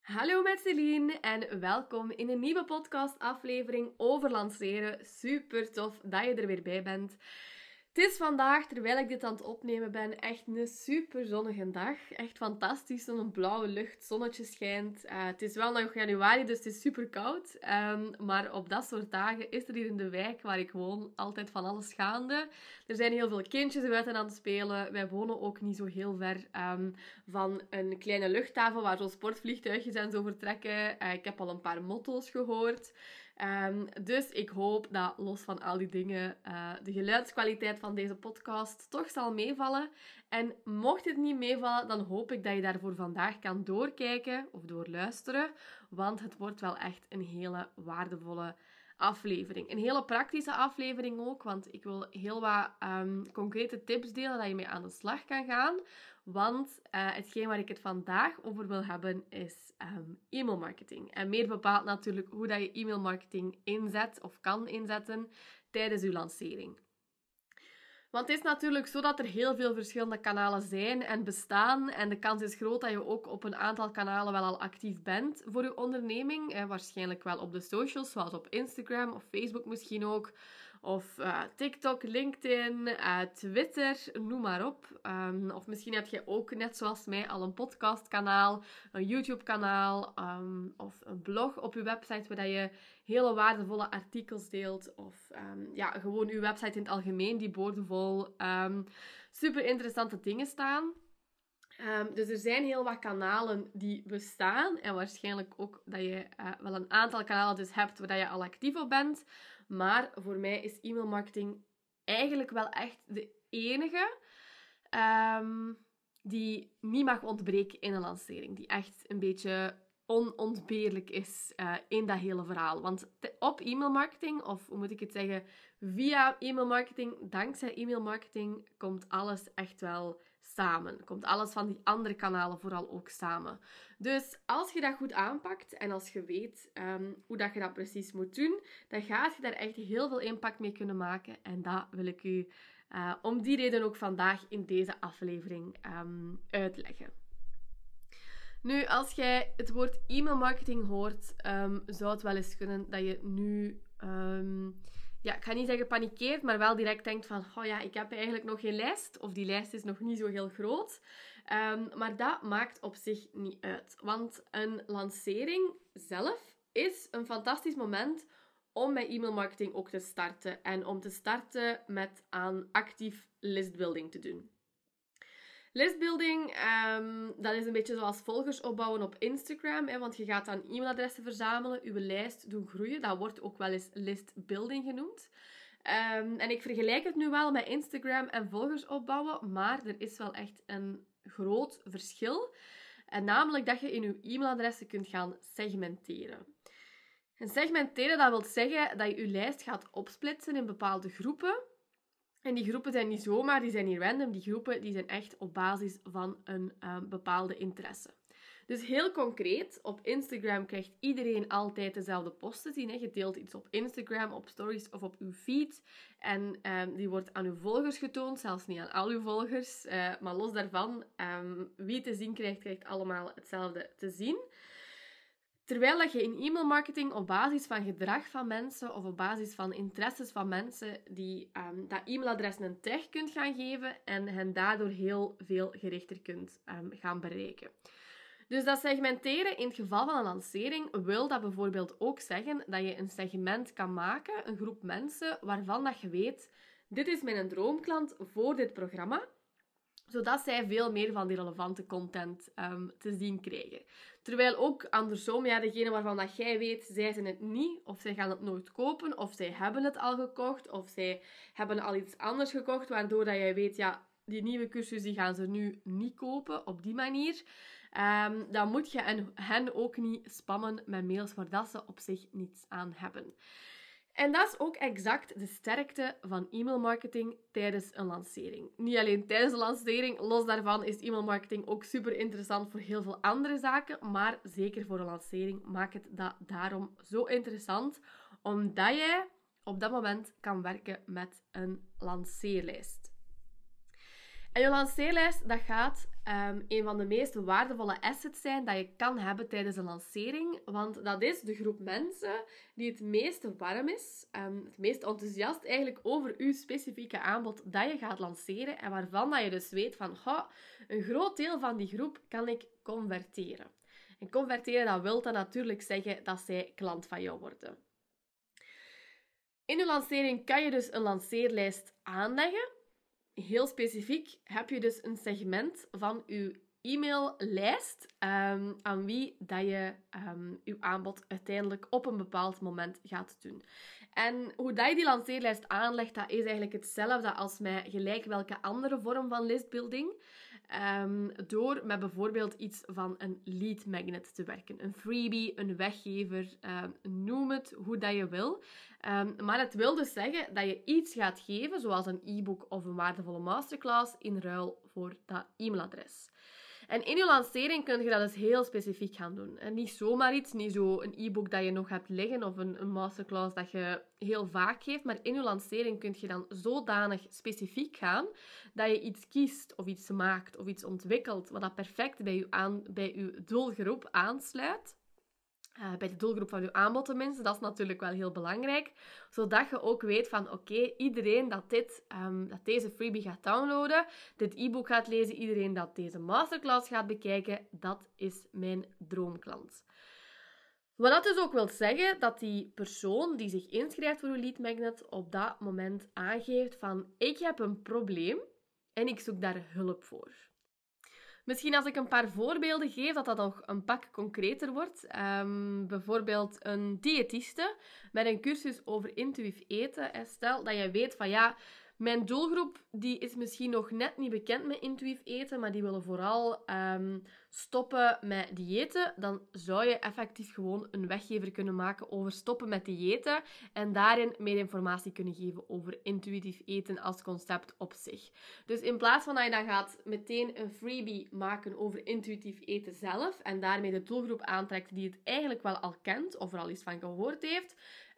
Hallo met Celine en welkom in een nieuwe podcastaflevering over lanceren. Super tof dat je er weer bij bent. Het is vandaag, terwijl ik dit aan het opnemen ben, echt een super zonnige dag. Echt fantastisch, zo'n blauwe lucht, zonnetje schijnt. Uh, het is wel nog januari, dus het is super koud. Um, maar op dat soort dagen is er hier in de wijk waar ik woon altijd van alles gaande. Er zijn heel veel kindjes buiten aan het spelen. Wij wonen ook niet zo heel ver um, van een kleine luchthaven waar zo'n sportvliegtuigjes en zo vertrekken. Uh, ik heb al een paar motto's gehoord. Um, dus ik hoop dat, los van al die dingen, uh, de geluidskwaliteit van deze podcast toch zal meevallen. En mocht het niet meevallen, dan hoop ik dat je daarvoor vandaag kan doorkijken of doorluisteren. Want het wordt wel echt een hele waardevolle aflevering. Een hele praktische aflevering ook, want ik wil heel wat um, concrete tips delen dat je mee aan de slag kan gaan. Want uh, hetgeen waar ik het vandaag over wil hebben is um, e-mail marketing. En meer bepaald natuurlijk hoe dat je e-mail marketing inzet of kan inzetten tijdens je lancering. Want het is natuurlijk zo dat er heel veel verschillende kanalen zijn en bestaan. En de kans is groot dat je ook op een aantal kanalen wel al actief bent voor je onderneming. En waarschijnlijk wel op de socials, zoals op Instagram of Facebook misschien ook. Of uh, TikTok, LinkedIn, uh, Twitter, noem maar op. Um, of misschien heb je ook, net zoals mij, al een podcastkanaal, een YouTube-kanaal um, of een blog op je website waar je hele waardevolle artikels deelt. Of um, ja, gewoon je website in het algemeen die boordevol super interessante dingen staan. Dus er zijn heel wat kanalen die bestaan. En waarschijnlijk ook dat je uh, wel een aantal kanalen dus hebt waar je al actief op bent. Maar voor mij is e-mail marketing eigenlijk wel echt de enige um, die niet mag ontbreken in een lancering. Die echt een beetje onontbeerlijk is uh, in dat hele verhaal. Want op e-mail marketing, of hoe moet ik het zeggen, via e-mail marketing, dankzij e-mail marketing, komt alles echt wel samen. Komt alles van die andere kanalen vooral ook samen. Dus als je dat goed aanpakt en als je weet um, hoe dat je dat precies moet doen, dan gaat je daar echt heel veel impact mee kunnen maken. En dat wil ik u uh, om die reden ook vandaag in deze aflevering um, uitleggen. Nu, als jij het woord e-mail marketing hoort, um, zou het wel eens kunnen dat je nu ja, ik ga niet zeggen panikeert, maar wel direct denkt van, oh ja, ik heb eigenlijk nog geen lijst, of die lijst is nog niet zo heel groot. Um, maar dat maakt op zich niet uit. Want een lancering zelf is een fantastisch moment om met e-mail marketing ook te starten. En om te starten met aan actief listbuilding te doen. Listbuilding, um, dat is een beetje zoals volgers opbouwen op Instagram. Hè, want je gaat dan e-mailadressen verzamelen, je lijst doen groeien. Dat wordt ook wel eens listbuilding genoemd. Um, en ik vergelijk het nu wel met Instagram en volgers opbouwen, maar er is wel echt een groot verschil. En namelijk dat je in je e-mailadressen kunt gaan segmenteren. En segmenteren, dat wil zeggen dat je je lijst gaat opsplitsen in bepaalde groepen. En die groepen zijn niet zomaar, die zijn niet random. Die groepen die zijn echt op basis van een um, bepaalde interesse. Dus heel concreet, op Instagram krijgt iedereen altijd dezelfde post te zien. Hè. Je deelt iets op Instagram, op stories of op uw feed. En um, die wordt aan uw volgers getoond, zelfs niet aan al uw volgers. Uh, maar los daarvan, um, wie te zien krijgt, krijgt allemaal hetzelfde te zien. Terwijl dat je in e-mail marketing op basis van gedrag van mensen of op basis van interesses van mensen die um, dat e-mailadres een tag kunt gaan geven en hen daardoor heel veel gerichter kunt um, gaan bereiken. Dus dat segmenteren in het geval van een lancering wil dat bijvoorbeeld ook zeggen dat je een segment kan maken, een groep mensen waarvan dat je weet, dit is mijn droomklant voor dit programma zodat zij veel meer van die relevante content um, te zien krijgen. Terwijl ook andersom, ja, degene waarvan dat jij weet, zij zijn het niet, of zij gaan het nooit kopen, of zij hebben het al gekocht, of zij hebben al iets anders gekocht, waardoor dat jij weet, ja, die nieuwe cursus die gaan ze nu niet kopen op die manier. Um, dan moet je hen ook niet spammen met mails waar dat ze op zich niets aan hebben. En dat is ook exact de sterkte van e-mailmarketing tijdens een lancering. Niet alleen tijdens de lancering, los daarvan is e-mailmarketing ook super interessant voor heel veel andere zaken, maar zeker voor een lancering maakt het dat daarom zo interessant, omdat jij op dat moment kan werken met een lanceerlijst. En je lanceerlijst dat gaat um, een van de meest waardevolle assets zijn dat je kan hebben tijdens een lancering. Want dat is de groep mensen die het meest warm is, um, het meest enthousiast eigenlijk over uw specifieke aanbod dat je gaat lanceren. En waarvan dat je dus weet van, een groot deel van die groep kan ik converteren. En converteren, dat wil dan natuurlijk zeggen dat zij klant van jou worden. In je lancering kan je dus een lanceerlijst aanleggen. Heel specifiek heb je dus een segment van je e-maillijst um, aan wie dat je um, je aanbod uiteindelijk op een bepaald moment gaat doen. En hoe dat je die lanceerlijst aanlegt, dat is eigenlijk hetzelfde als met gelijk welke andere vorm van listbuilding. Um, door met bijvoorbeeld iets van een lead magnet te werken. Een freebie, een weggever, noem het hoe dat je wil. Um, maar het wil dus zeggen dat je iets gaat geven, zoals een e-book of een waardevolle masterclass, in ruil voor dat e-mailadres. En in je lancering kun je dat dus heel specifiek gaan doen. En niet zomaar iets, niet zo een e-book dat je nog hebt liggen of een, een, masterclass dat je heel vaak geeft. Maar in je lancering kun je dan zodanig specifiek gaan dat je iets kiest of iets maakt of iets ontwikkelt wat dat perfect bij je, aan, bij je doelgroep aansluit. Uh, bij de doelgroep van uw aanbod tenminste. Dat is natuurlijk wel heel belangrijk. Zodat je ook weet van oké, iedereen dat, dit, um, dat deze freebie gaat downloaden, dit e-book gaat lezen, iedereen dat deze masterclass gaat bekijken, dat is mijn droomklant. Wat dat dus ook wil zeggen dat die persoon die zich inschrijft voor uw lead magnet op dat moment aangeeft van ik heb een probleem en ik zoek daar hulp voor. Misschien als ik een paar voorbeelden geef, dat dat nog een pak concreter wordt. Um, bijvoorbeeld een diëtiste met een cursus over intuïtief eten. Stel dat je weet van ja, mijn doelgroep die is misschien nog net niet bekend met intuïtief eten, maar die willen vooral ehm, stoppen met diëten. Dan zou je effectief gewoon een weggever kunnen maken over stoppen met diëten en daarin meer informatie kunnen geven over intuïtief eten als concept op zich. Dus in plaats van dat je dan gaat meteen een freebie maken over intuïtief eten zelf en daarmee de doelgroep aantrekt die het eigenlijk wel al kent of er al eens van gehoord heeft,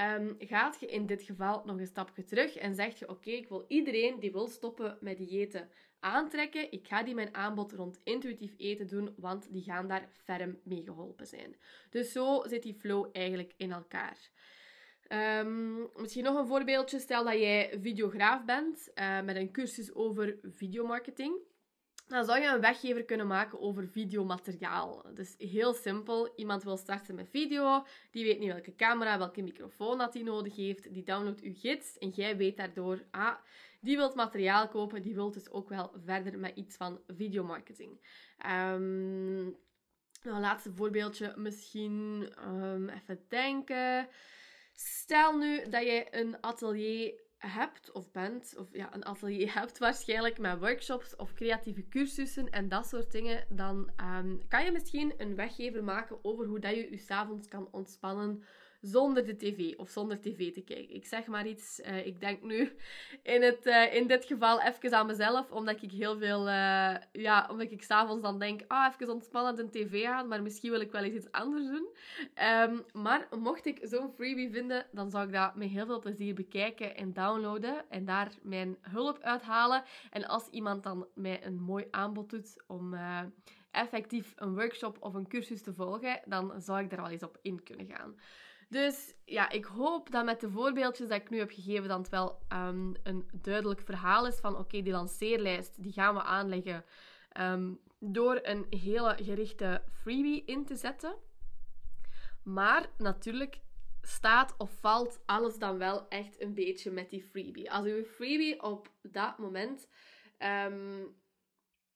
um, gaat je in dit geval nog een stapje terug en zeg je: Oké, ik wil iedereen die wil stoppen met diëten aantrekken. Ik ga die mijn aanbod rond intuïtief eten doen, want die gaan daar ferm mee geholpen zijn. Dus zo zit die flow eigenlijk in elkaar. Um, misschien nog een voorbeeldje. Stel dat jij videograaf bent uh, met een cursus over videomarketing. Dan zou je een weggever kunnen maken over videomateriaal. Dus heel simpel. Iemand wil starten met video, die weet niet welke camera, welke microfoon dat hij nodig heeft. Die downloadt uw gids en jij weet daardoor, ah, die wilt materiaal kopen, die wilt dus ook wel verder met iets van videomarketing. Um, laatste voorbeeldje, misschien um, even denken. Stel nu dat je een atelier hebt of bent, of ja, een atelier hebt waarschijnlijk met workshops of creatieve cursussen en dat soort dingen, dan um, kan je misschien een weggever maken over hoe dat je je s'avonds kan ontspannen zonder de tv of zonder tv te kijken. Ik zeg maar iets, uh, ik denk nu in, het, uh, in dit geval even aan mezelf, omdat ik heel veel, uh, ja, omdat ik s'avonds dan denk, ah, even ontspannen de tv aan, maar misschien wil ik wel eens iets anders doen. Um, maar mocht ik zo'n freebie vinden, dan zou ik dat met heel veel plezier bekijken en downloaden en daar mijn hulp uithalen. En als iemand dan mij een mooi aanbod doet om effectief een workshop of een cursus te volgen, dan zou ik daar wel eens op in kunnen gaan. Dus ja, ik hoop dat met de voorbeeldjes dat ik nu heb gegeven, dat het wel ehm, een duidelijk verhaal is van oké, die lanceerlijst, die gaan we aanleggen ehm, door een hele gerichte freebie in te zetten. Maar natuurlijk staat of valt alles dan wel echt een beetje met die freebie. Als uw freebie op dat moment um,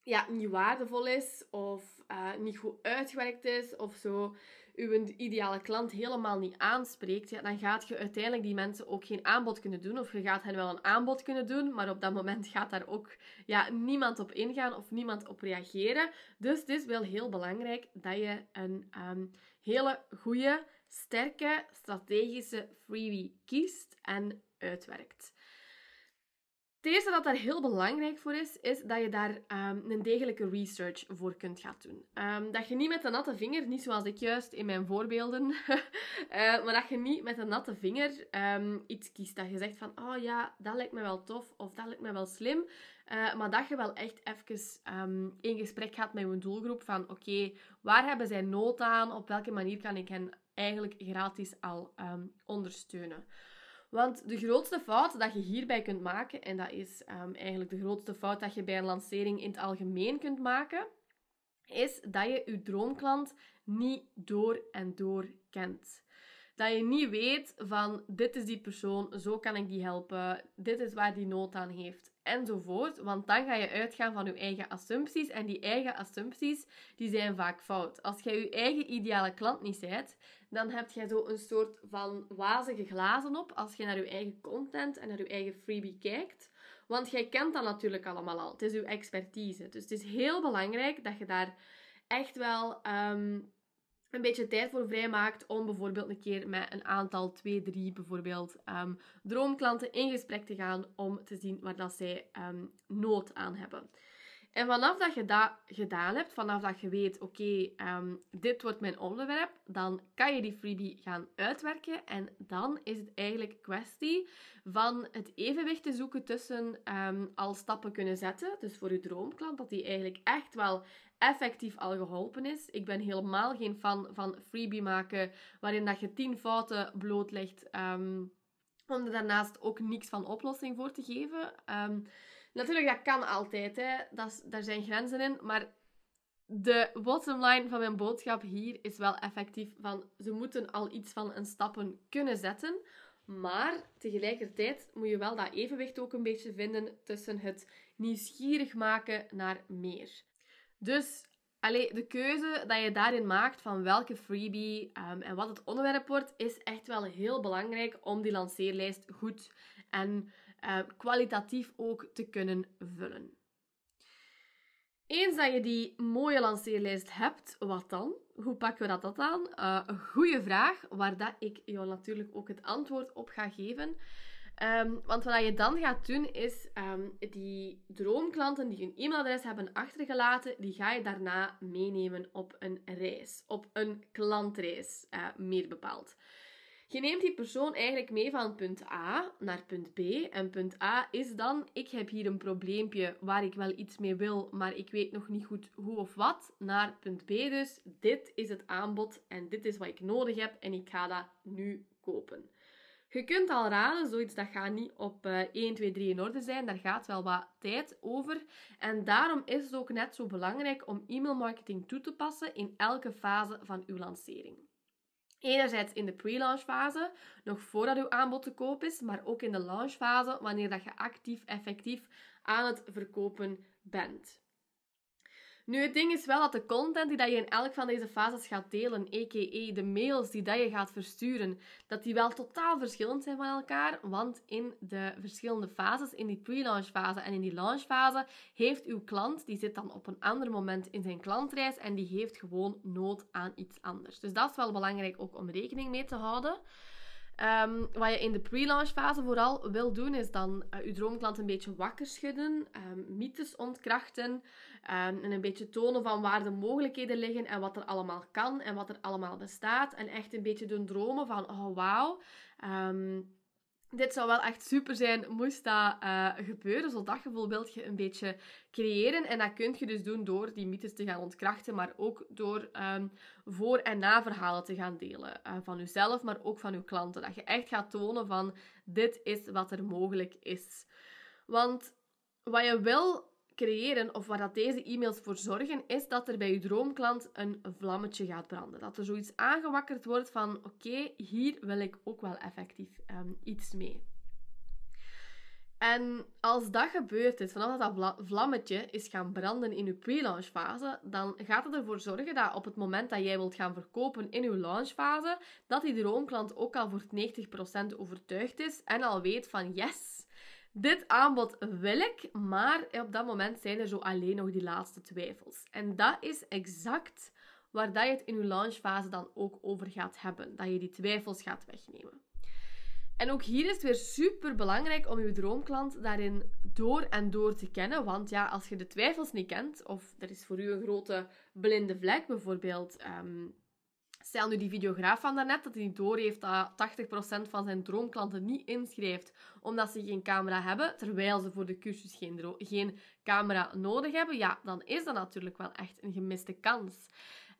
ja, niet waardevol is of uh, niet goed uitgewerkt is of zo, uw ideale klant helemaal niet aanspreekt, ja, dan gaat je uiteindelijk die mensen ook geen aanbod kunnen doen. Of je gaat hen wel een aanbod kunnen doen, maar op dat moment gaat daar ook ja, niemand op ingaan of niemand op reageren. Dus het is wel heel belangrijk dat je een um, hele goede, sterke, strategische freebie kiest en uitwerkt. Het eerste dat daar heel belangrijk voor is, is dat je daar um, een degelijke research voor kunt gaan doen. Um, dat je niet met een natte vinger, niet zoals ik juist in mijn voorbeelden, uh, maar dat je niet met een natte vinger um, iets kiest. Dat je zegt van, oh ja, dat lijkt me wel tof of dat lijkt me wel slim. Uh, maar dat je wel echt even in gesprek gaat met je doelgroep van oké, waar hebben zij nood aan? Op welke manier kan ik hen eigenlijk gratis al ondersteunen? Want de grootste fout dat je hierbij kunt maken, en dat is um, eigenlijk de grootste fout dat je bij een lancering in het algemeen kunt maken, is dat je je droomklant niet door en door kent. Dat je niet weet van dit is die persoon, zo kan ik die helpen, dit is waar die nood aan heeft enzovoort. Want dan ga je uitgaan van je eigen assumpties en die eigen assumpties die zijn vaak fout. Als jij je eigen ideale klant niet bent, dan heb je zo een soort van wazige glazen op als je naar je eigen content en naar je eigen freebie kijkt. Want jij kent dat natuurlijk allemaal al. Het is uw expertise. Dus het is heel belangrijk dat je daar echt wel ehm, een beetje tijd voor vrijmaakt om bijvoorbeeld een keer met een aantal, twee, drie bijvoorbeeld, um, droomklanten in gesprek te gaan om te zien waar dat zij ehm, nood aan hebben. En vanaf dat je dat gedaan hebt, vanaf dat je weet, oké, ehm, dit wordt mijn onderwerp, dan kan je die freebie gaan uitwerken. En dan is het eigenlijk kwestie van het evenwicht te zoeken tussen al stappen kunnen zetten. Dus voor je droomklant, dat die eigenlijk echt wel effectief al geholpen is. Ik ben helemaal geen fan van freebie maken waarin dat je tien fouten blootlegt um, om er daarnaast ook niks van oplossing voor te geven. Um, natuurlijk, dat kan altijd. Hè. Dat daar zijn grenzen in. Maar de bottom line van mijn boodschap hier is wel effectief van ze moeten al iets van een stappen kunnen zetten. Maar tegelijkertijd moet je wel dat evenwicht ook een beetje vinden tussen het nieuwsgierig maken naar meer. Dus allee, de keuze dat je daarin maakt van welke freebie um, en wat het onderwerp wordt, is echt wel heel belangrijk om die lanceerlijst goed en uh, kwalitatief ook te kunnen vullen. Eens dat je die mooie lanceerlijst hebt, wat dan? Hoe pakken we dat, dat aan? Uh, een goede vraag, waar dat ik jou natuurlijk ook het antwoord op ga geven. Um, want wat je dan gaat doen, is um, die droomklanten die hun e-mailadres hebben achtergelaten, die ga je daarna meenemen op een reis. Op een klantreis, uh, meer bepaald. Je neemt die persoon eigenlijk mee van punt A naar punt B. En punt A is dan, ik heb hier een probleempje waar ik wel iets mee wil, maar ik weet nog niet goed hoe of wat. Naar punt B dus, dit is het aanbod en dit is wat ik nodig heb en ik ga dat nu kopen. Je kunt al raden, zoiets dat gaat niet op uh, 1, 2, 3 in orde zijn. Daar gaat wel wat tijd over. En daarom is het ook net zo belangrijk om e-mailmarketing toe te passen in elke fase van uw lancering. Enerzijds in de pre-launch fase, nog voordat uw aanbod te koop is, maar ook in de launch fase, wanneer dat je actief, effectief aan het verkopen bent. Nu, het ding is wel dat de content die dat je in elk van deze fases gaat delen, a.k.a. de mails die dat je gaat versturen, dat die wel totaal verschillend zijn van elkaar. Want in de verschillende fases, in die pre-launch fase en in die launch fase, heeft uw klant, die zit dan op een ander moment in zijn klantreis en die heeft gewoon nood aan iets anders. Dus dat is wel belangrijk ook om rekening mee te houden. Um, wat je in de pre-launch fase vooral wil doen, is dan uh, je droomklant een beetje wakker schudden, um, mythes ontkrachten um, en een beetje tonen van waar de mogelijkheden liggen en wat er allemaal kan en wat er allemaal bestaat. En echt een beetje doen dromen van, oh wauw, dit zou wel echt super zijn, moest dat uh, gebeuren. Zo'n daggevoel wil je een beetje creëren. En dat kun je dus doen door die mythes te gaan ontkrachten, maar ook door um, voor- en na-verhalen te gaan delen. Uh, van jezelf, maar ook van je klanten. Dat je echt gaat tonen van, dit is wat er mogelijk is. Want wat je wil creëren, of waar dat deze e-mails voor zorgen, is dat er bij je droomklant een vlammetje gaat branden. Dat er zoiets aangewakkerd wordt van, oké, hier wil ik ook wel effectief um, iets mee. En als dat gebeurd is, vanaf dat dat vlammetje is gaan branden in je pre-launch fase, dan gaat het ervoor zorgen dat op het moment dat jij wilt gaan verkopen in je launchfase, dat die droomklant ook al voor 90% overtuigd is en al weet van yes, dit aanbod wil ik, maar op dat moment zijn er zo alleen nog die laatste twijfels. En dat is exact waar dat je het in je launchfase dan ook over gaat hebben. Dat je die twijfels gaat wegnemen. En ook hier is het weer super belangrijk om je droomklant daarin door en door te kennen. Want ja, als je de twijfels niet kent, of er is voor u een grote blinde vlek, bijvoorbeeld, um, Stel nu die videograaf van daarnet dat hij door heeft dat 80% van zijn droomklanten niet inschrijft omdat ze geen camera hebben, terwijl ze voor de cursus geen, geen camera nodig hebben, ja, dan is dat natuurlijk wel echt een gemiste kans.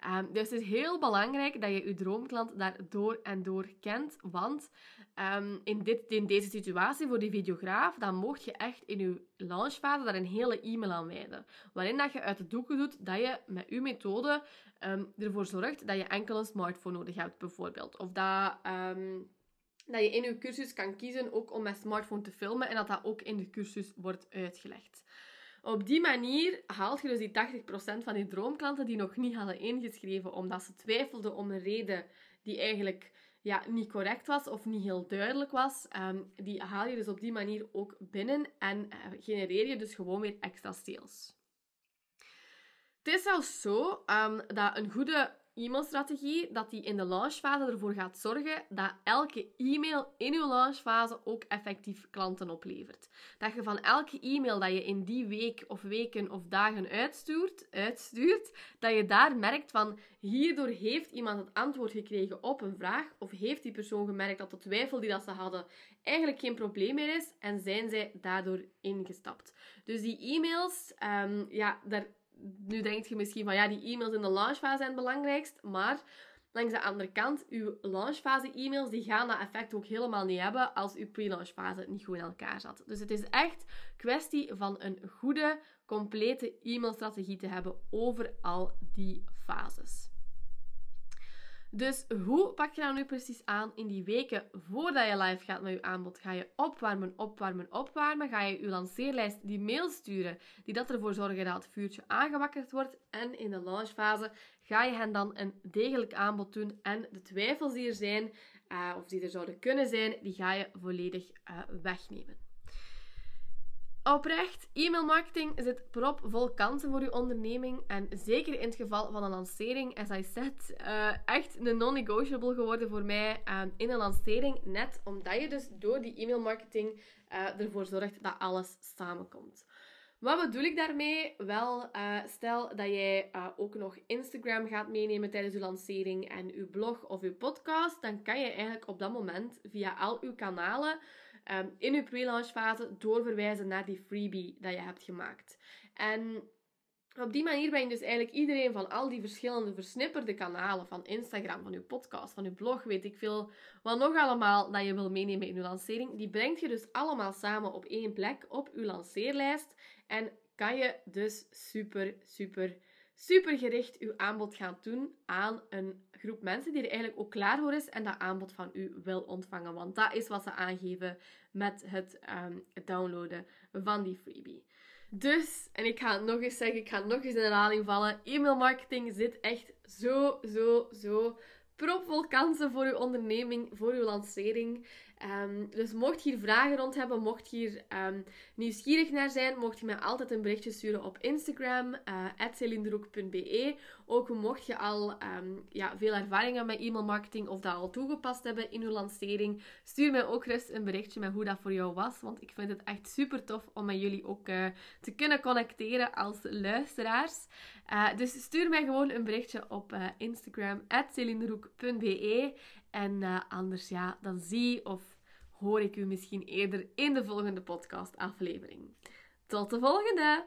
Um, dus het is heel belangrijk dat je je droomklant daar door en door kent, want um, in, dit, in deze situatie voor die videograaf, dan mocht je echt in je launchfase daar een hele e-mail aan wijden, waarin dat je uit de doeken doet dat je met je methode um, ervoor zorgt dat je enkel een smartphone nodig hebt, bijvoorbeeld. Of dat, um, dat je in je cursus kan kiezen ook om met smartphone te filmen en dat dat ook in de cursus wordt uitgelegd. Op die manier haalt je dus die 80% van die droomklanten die nog niet hadden ingeschreven omdat ze twijfelden om een reden die eigenlijk ja, niet correct was of niet heel duidelijk was. Um, die haal je dus op die manier ook binnen en uh, genereer je dus gewoon weer extra sales. Het is zelfs zo um, dat een goede e-mailstrategie, dat die in de launchfase ervoor gaat zorgen dat elke e-mail in je launchfase ook effectief klanten oplevert. Dat je van elke e-mail dat je in die week of weken of dagen uitstuurt, uitstuurt dat je daar merkt van hierdoor heeft iemand het antwoord gekregen op een vraag of heeft die persoon gemerkt dat de twijfel die dat ze hadden eigenlijk geen probleem meer is en zijn zij daardoor ingestapt. Dus die e-mails, um, ja, daar nu denk je misschien van ja, die e-mails in de launchfase zijn het belangrijkst, maar langs de andere kant, uw launchfase e-mails die gaan dat effect ook helemaal niet hebben als uw pre-launchfase niet goed in elkaar zat. Dus het is echt kwestie van een goede, complete e-mailstrategie te hebben over al die fases. Dus hoe pak je dat nu precies aan in die weken voordat je live gaat met je aanbod? Ga je opwarmen, opwarmen, opwarmen? Ga je je lanceerlijst die mail sturen die dat ervoor zorgen dat het vuurtje aangewakkerd wordt? En in de launchfase ga je hen dan een degelijk aanbod doen en de twijfels die er zijn, uh, of die er zouden kunnen zijn, die ga je volledig uh, wegnemen. Oprecht, e-mailmarketing zit propvol kansen voor je onderneming. En zeker in het geval van een lancering, as I said, uh, echt een non-negotiable geworden voor mij uh, in een lancering. Net omdat je dus door die e-mailmarketing uh, ervoor zorgt dat alles samenkomt. Wat bedoel ik daarmee? Wel, uh, stel dat jij ook nog Instagram gaat meenemen tijdens je lancering en je blog of je podcast, dan kan je eigenlijk op dat moment via al uw kanalen um, in je pre-launch fase doorverwijzen naar die freebie dat je hebt gemaakt. En op die manier ben je dus eigenlijk iedereen van al die verschillende versnipperde kanalen, van Instagram, van je podcast, van je blog, weet ik veel, wat nog allemaal dat je wil meenemen in je lancering, die brengt je dus allemaal samen op één plek op je lanceerlijst en kan je dus super, super super gericht uw aanbod gaan doen aan een groep mensen die er eigenlijk ook klaar voor is en dat aanbod van u wil ontvangen. Want dat is wat ze aangeven met het um, downloaden van die freebie. Dus, en ik ga het nog eens zeggen, ik ga nog eens in herhaling vallen. E-mail marketing zit echt zo, zo, zo propvol kansen voor uw onderneming, voor uw lancering. Um, dus mocht je hier vragen rond hebben, mocht je hier um, nieuwsgierig naar zijn, mocht je mij altijd een berichtje sturen op Instagram, uh, Ook mocht je al um, ja, veel ervaring hebben met e-mail marketing of dat al toegepast hebben in uw lancering, stuur mij ook rust een berichtje met hoe dat voor jou was. Want ik vind het echt super tof om met jullie ook uh, te kunnen connecteren als luisteraars. Uh, dus stuur mij gewoon een berichtje op uh, Instagram, celinderoek.be. En uh, anders, ja, dan zie of hoor ik u misschien eerder in de volgende podcast aflevering. Tot de volgende!